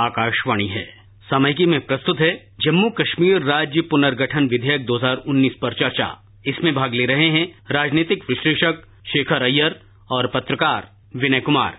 आकाशवाणी है। सामयिकी में प्रस्तुत है जम्मू कश्मीर राज्य पुनर्गठन विधेयक 2019 पर चर्चा। इसमें भाग ले रहे हैं राजनीतिक विश्लेषक शेखर अय्यर और पत्रकार विनय कुमार।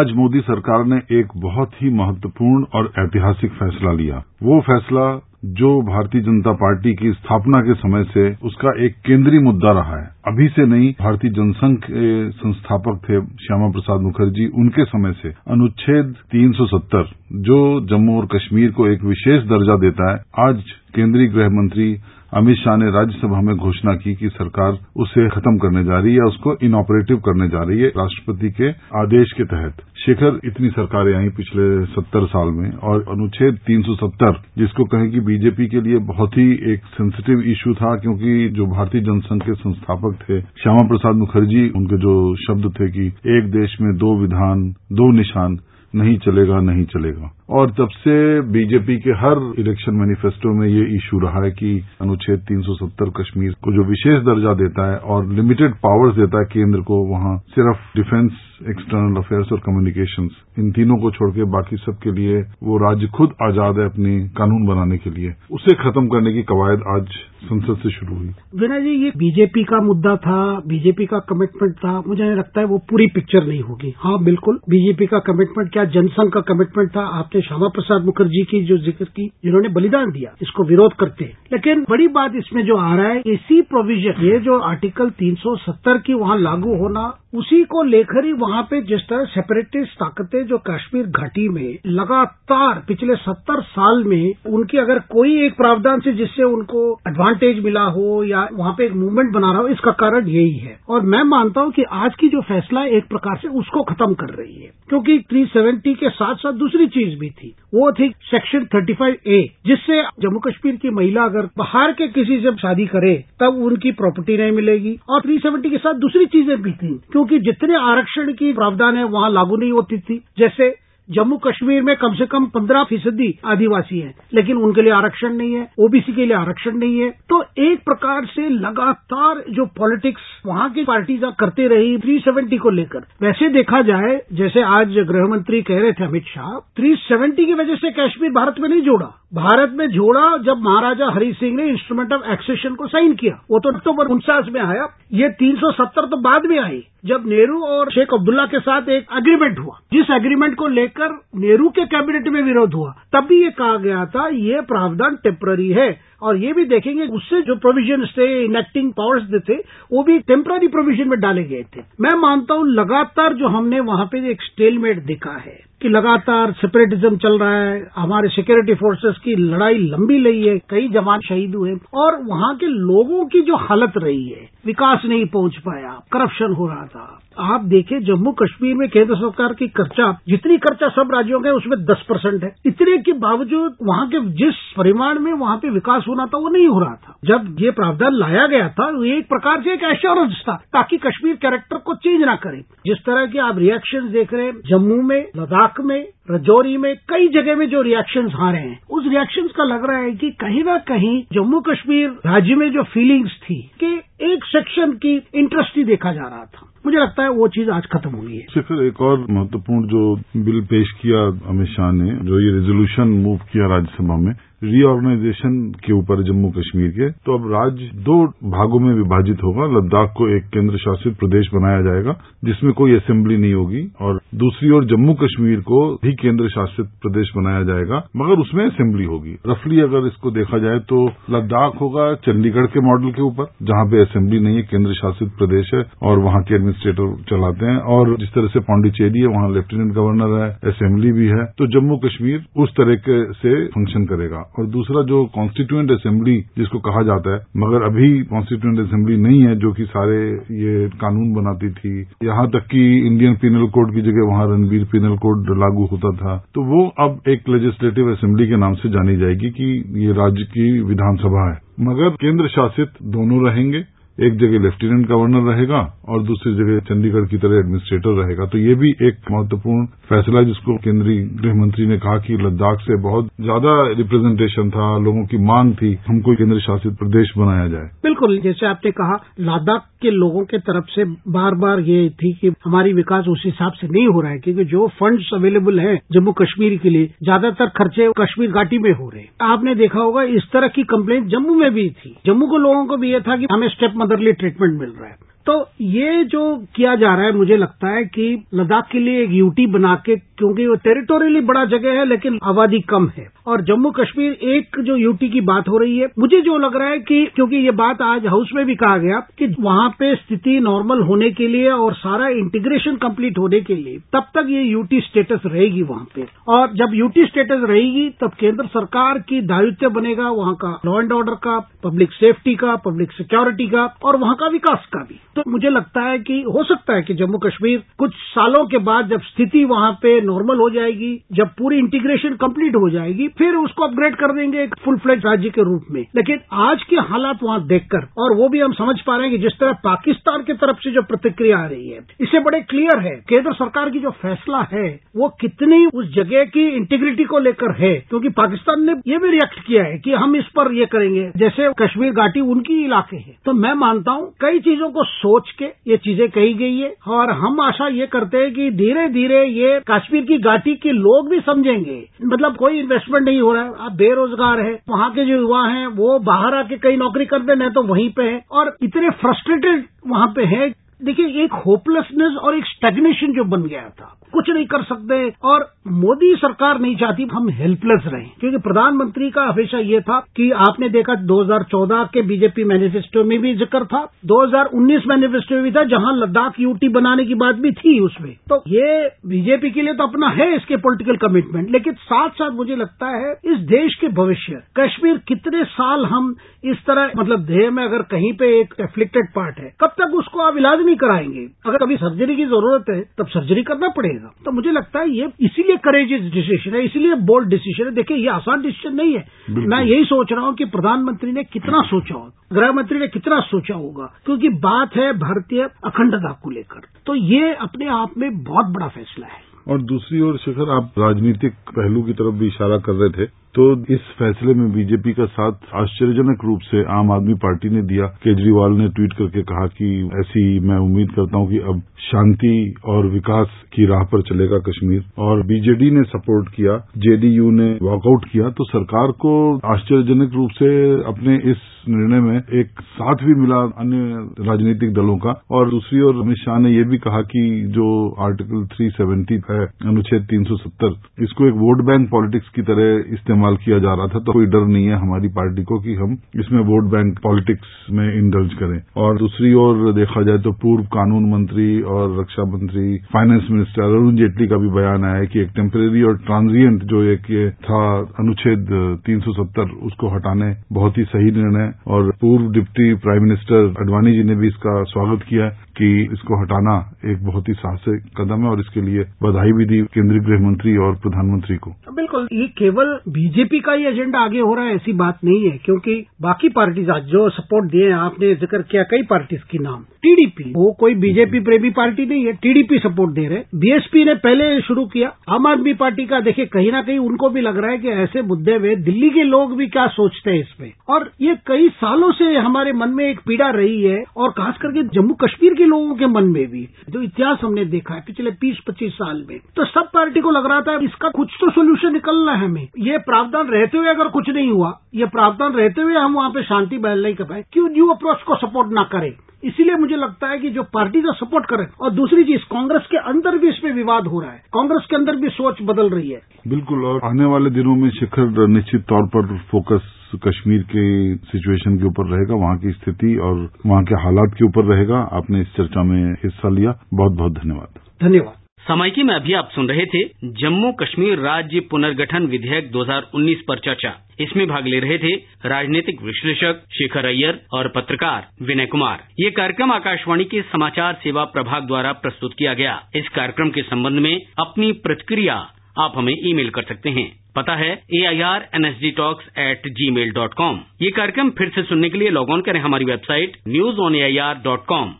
आज मोदी सरकार ने एक बहुत ही महत्वपूर्ण और ऐतिहासिक फैसला लिया। वो फैसला जो भारतीय जनता पार्टी की स्थापना के समय से उसका एक केंद्रीय मुद्दा रहा है। अभी से नहीं, भारतीय जनसंघ के संस्थापक थे श्यामा प्रसाद मुखर्जी, उनके समय से। अनुच्छेद 370 जो जम्मू और कश्मीर को एक विशेष दर्जा देता है, आज केंद्रीय गृह मंत्री अमित शाह ने राज्यसभा में घोषणा की कि सरकार उसे खत्म करने जा रही है उसको इनऑपरेटिव करने जा रही है, राष्ट्रपति के आदेश के तहत। शेखर, इतनी सरकारें आई पिछले सत्तर साल में और अनुच्छेद 370 जिसको कहें कि बीजेपी के लिए बहुत ही एक सेंसिटिव इश्यू था क्योंकि जो भारतीय जनसंघ के संस्थापक थे, श्यामा प्रसाद मुखर्जी, उनके जो शब्द थे कि एक देश में दो विधान, दो निशान, नहीं चलेगा नहीं चलेगा। और तब से बीजेपी के हर इलेक्शन मैनिफेस्टो में ये इश्यू रहा है कि अनुच्छेद 370 कश्मीर को जो विशेष दर्जा देता है और लिमिटेड पावर्स देता है केंद्र को, वहाँ सिर्फ़ डिफेंस एक्सटर्नल अफेयर्स और कम्युनिकेशंस इन तीनों को छोड़कर बाकी सबके लिए वो राज्य खुद आज़ाद है अपनी कानून बनाने के लिए। उसे खत्म करने की कवायद आज संसद से शुरू हुई। विनय जी, ये बीजेपी का मुद्दा था बीजेपी का कमिटमेंट था। मुझे लगता है वो पूरी पिक्चर नहीं होगी। हाँ बिल्कुल बीजेपी का कमिटमेंट क्या जनसंघ का कमिटमेंट था? आपने श्यामा प्रसाद मुखर्जी की जो ज़िक्र की, जिन्होंने बलिदान दिया, इसको विरोध करते हैं। लेकिन बड़ी बात इसमें जो आ रहा है इसी प्रोविज़न ये जो आर्टिकल 370 की वहाँ लागू होना, उसी को लेकर ही वहाँ पे जिस तरह सेपरेटिस्ट ताकतें जो कश्मीर घाटी में लगातार पिछले सत्तर साल में उनकी अगर कोई एक प्रावधान से जिससे उनको एडवांटेज मिला हो या वहाँ पे एक मूवमेंट बना रहा हो, इसका कारण यही है। और मैं मानता हूँ कि आज की जो फैसला एक प्रकार से उसको खत्म कर रही है। क्योंकि 370 के साथ साथ दूसरी चीज़ भी थी। वो थी सेक्शन 35 ए जिससे जम्मू कश्मीर की महिला अगर बाहर के किसी से शादी करे, तब उनकी प्रॉपर्टी नहीं मिलेगी और 370 के साथ दूसरी चीज़ें भी थी, क्योंकि जितने आरक्षण की प्रावधान है, वहाँ लागू नहीं होती थी। जैसे जम्मू कश्मीर में कम से कम पंद्रह फ़ीसदी आदिवासी हैं, लेकिन उनके लिए आरक्षण नहीं है, ओबीसी के लिए आरक्षण नहीं है। तो एक प्रकार से लगातार जो पॉलिटिक्स वहाँ की पार्टी करते रही 370 को लेकर। वैसे देखा जाए, जैसे आज गृहमंत्री कह रहे थे अमित शाह 370 की वजह से कश्मीर भारत में नहीं जोड़ा। भारत में जोड़ा जब महाराजा हरि सिंह ने इंस्ट्रूमेंट ऑफ़ एक्सेशन को साइन किया। वो तो अक्टूबर उनचास में आया। ये 370 तो बाद में आई। जब नेहरू और शेख अब्दुल्ला के साथ एक एग्रीमेंट हुआ। जिस एग्रीमेंट को लेकर नेहरू के कैबिनेट में विरोध हुआ, तब भी ये कहा गया था, ये प्रावधान टेम्पररी है। और ये भी देखेंगे, उससे जो प्रोविज़न थे इनेक्टिंग पावर्स थे, वो भी टेम्पररी प्रोविज़न में डाले गए थे। मैं मानता हूँ, लगातार जो हमने वहाँ पे एक स्टेलमेट देखा है, कि लगातार सेपरेटिज्म चल रहा है, हमारे सिक्योरिटी फोर्सेस की लड़ाई लंबी रही है, कई जवान शहीद हुए और वहाँ के लोगों की जो हालत रही है विकास नहीं पहुँच पाया करप्शन हो रहा था। आप देखें, जम्मू कश्मीर में केंद्र सरकार की खर्चा, जितनी खर्चा सब राज्यों का उसमें दस परसेंट है। इतने के बावजूद वहाँ के जिस परिमाण में वहाँ पे विकास होना था, वो नहीं हो रहा था। जब ये प्रावधान लाया गया था वो एक प्रकार से एक एश्योरेंस था, ताकि कश्मीर कैरेक्टर को चेंज ना करे। जिस तरह के आप रिएक्शन देख रहे हैं, जम्मू में, लद्दाख में, रजौरी में, कई जगह में जो रिएक्शन आ रहे हैं, उस रिएक्शंस का लग रहा है कि कहीं ना कहीं जम्मू कश्मीर राज्य में जो फीलिंग्स थी, कि एक सेक्शन की इंटरेस्ट ही देखा जा रहा था। मुझे लगता है वो चीज़ आज खत्म हुई है। फिर एक और महत्वपूर्ण जो बिल पेश किया अमित शाह ने, जो ये रेजोल्यूशन मूव किया राज्यसभा में रीऑर्गेनाइजेशन के ऊपर जम्मू कश्मीर के। तो अब राज्य दो भागों में विभाजित होगा। लद्दाख को एक केंद्र शासित प्रदेश बनाया जाएगा, जिसमें कोई असेंबली नहीं होगी, और दूसरी ओर जम्मू कश्मीर को भी केंद्र शासित प्रदेश बनाया जाएगा, मगर उसमें असेंबली होगी। रफली अगर इसको देखा जाए तो लद्दाख होगा चंडीगढ़ के मॉडल के ऊपर, जहाँ पे असेंबली नहीं है केंद्र शासित प्रदेश है, और वहाँ के एडमिनिस्ट्रेटर चलाते हैं, और जिस तरह से पांडिचेरी है, वहाँ लेफ्टिनेंट गवर्नर है असेंबली भी है। तो जम्मू कश्मीर उस तरीके से फ़ंक्शन करेगा। और दूसरा जो कॉन्स्टिट्यूएंट असेंबली जिसको कहा जाता है, मगर अभी कॉन्स्टिट्यूएंट असेंबली नहीं है, जो कि सारे ये कानून बनाती थी। यहाँ तक कि इंडियन पिनल कोड की जगह वहाँ रणबीर पिनल कोड लागू होता था। तो वो अब एक लेजिस्लेटिव असेंबली के नाम से जानी जाएगी कि ये राज्य की विधानसभा है। मगर केंद्र शासित दोनों रहेंगे। एक जगह लेफ्टिनेंट गवर्नर रहेगा और दूसरी जगह चंडीगढ़ की तरह एडमिनिस्ट्रेटर रहेगा। तो ये भी एक महत्वपूर्ण फैसला जिसको केंद्रीय गृह मंत्री ने कहा कि लद्दाख से बहुत ज़्यादा रिप्रेजेंटेशन था, लोगों की मांग थी, हमको केंद्र शासित प्रदेश बनाया जाए। बिल्कुल, जैसे आपने कहा, लद्दाख के लोगों के तरफ़ से बार बार ये थी कि हमारी विकास उस हिसाब से नहीं हो रहा है, क्योंकि जो फंड्स अवेलेबल है जम्मू कश्मीर के लिए, ज़्यादातर खर्चे कश्मीर घाटी में हो रहे हैं। आपने देखा होगा, इस तरह की कंप्लेंट जम्मू में भी थी। जम्मू के लोगों को भी ये था कि हमें स्टेप मदरली ट्रीटमेंट मिल रहा है। तो ये जो किया जा रहा है, मुझे लगता है कि लद्दाख के लिए एक यूटी बना के, क्योंकि वो टेरिटोरियली बड़ा जगह है, लेकिन आबादी कम है। और जम्मू कश्मीर एक जो यूटी की बात हो रही है, मुझे जो लग रहा है कि, क्योंकि ये बात आज हाउस में भी कहा गया कि वहाँ पे स्थिति नॉर्मल होने के लिए और सारा इंटीग्रेशन कंप्लीट होने के लिए, तब तक ये यूटी स्टेटस रहेगी वहाँ पे। और जब यूटी स्टेटस रहेगी, तब केंद्र सरकार की दायित्व बनेगा वहाँ का लॉ एंड ऑर्डर का पब्लिक सेफ्टी का पब्लिक सिक्योरिटी का, और वहाँ का विकास का भी। तो मुझे लगता है कि, हो सकता है कि जम्मू कश्मीर कुछ सालों के बाद जब स्थिति वहाँ पे नॉर्मल हो जाएगी, जब पूरी इंटीग्रेशन कंप्लीट हो जाएगी, फिर उसको अपग्रेड कर देंगे एक फुल फ्लेज राज्य के रूप में। लेकिन आज के हालात वहाँ देखकर, और वो भी हम समझ पा रहे हैं कि जिस तरह पाकिस्तान की तरफ़ से जो प्रतिक्रिया आ रही है, इससे बड़े क्लियर है केंद्र सरकार की जो फैसला है, वो कितनी उस जगह की इंटीग्रिटी को लेकर है। क्योंकि पाकिस्तान ने ये भी रिएक्ट किया है कि हम इस पर ये करेंगे। जैसे कश्मीर घाटी उनकी इलाके है। तो मैं मानता हूँ, कई चीज़ों को सोच के ये चीज़ें कही गई है। और हम आशा ये करते हैं कि धीरे धीरे ये कश्मीर की घाटी के लोग भी समझेंगे। मतलब कोई इन्वेस्टमेंट नहीं हो रहा है, आप बेरोजगार है, वहाँ के जो युवा हैं, वो बाहर आके कहीं नौकरी करते नहीं तो वहीं पे है। और इतने फ्रस्ट्रेटेड वहाँ पे है। देखिए, एक होपलेसनेस और एक स्टेग्नेशन जो बन गया था। कुछ नहीं कर सकते। और मोदी सरकार नहीं चाहती, हम हेल्पलेस रहें। क्योंकि प्रधानमंत्री का हमेशा ये था कि आपने देखा 2014 के बीजेपी मैनिफेस्टो में भी ज़िक्र था। 2019 मैनिफेस्टो में भी था, जहाँ लद्दाख यूटी बनाने की बात भी थी उसमें। तो ये बीजेपी के लिए तो अपना है इसके पॉलिटिकल कमिटमेंट लेकिन साथ साथ मुझे लगता है इस देश के भविष्य, कश्मीर कितने साल हम इस तरह मतलब देह में अगर कहीं पे एक एफ्लिक्टेड पार्ट है, कब तक उसको आप इलाज नहीं कराएँगे? अगर कभी सर्जरी की ज़रूरत है, तब सर्जरी करना पड़ेगा। तो मुझे लगता है ये इसीलिए करेजियस डिसीज़न है इसीलिए बोल्ड डिसीज़न है। देखिए ये आसान डिसीज़न नहीं है। मैं यही सोच रहा हूँ कि प्रधानमंत्री ने कितना सोचा होगा गृह मंत्री ने कितना सोचा होगा क्योंकि बात है भारतीय अखंडता को लेकर। तो ये अपने आप में बहुत बड़ा फैसला है। और दूसरी ओर शिखर आप राजनीतिक पहलू की तरफ़ भी इशारा कर रहे थे। तो इस फैसले में बीजेपी का साथ आश्चर्यजनक रूप से आम आदमी पार्टी ने दिया। केजरीवाल ने ट्वीट करके कहा कि ऐसी मैं उम्मीद करता हूँ कि अब शांति और विकास की राह पर चलेगा कश्मीर। और बीजेडी ने सपोर्ट किया, जेडीयू ने वॉकआउट किया तो सरकार को आश्चर्यजनक रूप से अपने इस निर्णय में एक साथ भी मिला अन्य राजनीतिक दलों का। और दूसरी ओर अमित शाह ने यह भी कहा कि जो आर्टिकल 370 है, अनुच्छेद 370 इसको एक वोट बैंक पॉलिटिक्स की तरह इस्तेमाल किया जा रहा था तो कोई डर नहीं है हमारी पार्टी को कि हम इसमें वोट बैंक पॉलिटिक्स में इंडल्ज करें। और दूसरी ओर देखा जाए तो पूर्व कानून मंत्री और रक्षा मंत्री, फाइनेंस मिनिस्टर अरुण जेटली का भी बयान आया है कि एक टेम्परेरी और ट्रांजिएंट जो एक था अनुच्छेद 370 उसको हटाने बहुत ही सही निर्णय। और पूर्व deputy prime minister Advani ji ने भी इसका स्वागत किया कि इसको हटाना एक बहुत ही साहसिक कदम है और इसके लिए बधाई भी दी केंद्रीय गृह मंत्री और प्रधानमंत्री को। बिल्कुल, ये केवल बीजेपी का ही एजेंडा आगे हो रहा है, ऐसी बात नहीं है, क्योंकि बाकी पार्टीज़ आज जो सपोर्ट दिए हैं, आपने ज़िक्र किया कई पार्टीज़ की नाम। टीडीपी, वो कोई बीजेपी प्रेमी पार्टी नहीं है, टीडीपी सपोर्ट दे रहे बीएसपी ने पहले शुरू किया, आम आदमी पार्टी का, देखिए, कहीं ना कहीं उनको भी लग रहा है कि ऐसे मुद्दे में दिल्ली के लोग भी क्या सोचते हैं इसमें। और ये कई सालों से हमारे मन में एक पीड़ा रही है, और खास करके जम्मू कश्मीर के लोगों के मन में भी जो इतिहास हमने देखा है पिछले बीस पच्चीस साल में। तो सब पार्टी को लग रहा था, इसका कुछ तो सोल्यूशन निकलना है हमें। ये प्रावधान रहते हुए अगर कुछ नहीं हुआ, ये प्रावधान रहते हुए हम वहाँ पे शांति बहल नहीं कर पाए। क्यों न्यू अप्रोच को सपोर्ट ना करें? इसीलिए मुझे लगता है कि जो पार्टी का सपोर्ट करे और दूसरी चीज़ कांग्रेस के अंदर भी इसमें विवाद हो रहा है। कांग्रेस के अंदर भी सोच बदल रही है। बिल्कुल और आने वाले दिनों में शिखर निश्चित तौर पर फोकस कश्मीर के सिचुएशन के ऊपर रहेगा वहाँ की स्थिति और वहाँ के हालात के ऊपर रहेगा। आपने इस चर्चा में हिस्सा लिया। बहुत बहुत धन्यवाद। धन्यवाद। समाइकी में अभी आप सुन रहे थे जम्मू कश्मीर राज्य पुनर्गठन विधेयक 2019 पर चर्चा। इसमें भाग ले रहे थे राजनीतिक विश्लेषक शेखर अय्यर और पत्रकार विनय कुमार। ये कार्यक्रम आकाशवाणी के समाचार सेवा प्रभाग द्वारा प्रस्तुत किया गया। इस कार्यक्रम के संबंध में अपनी प्रतिक्रिया आप हमें ई मेल कर सकते हैं। पता है A I R N S D talks at gmail dot com ये कार्यक्रम फिर से सुनने के लिए लॉग ऑन करें हमारी website news on A I R dot com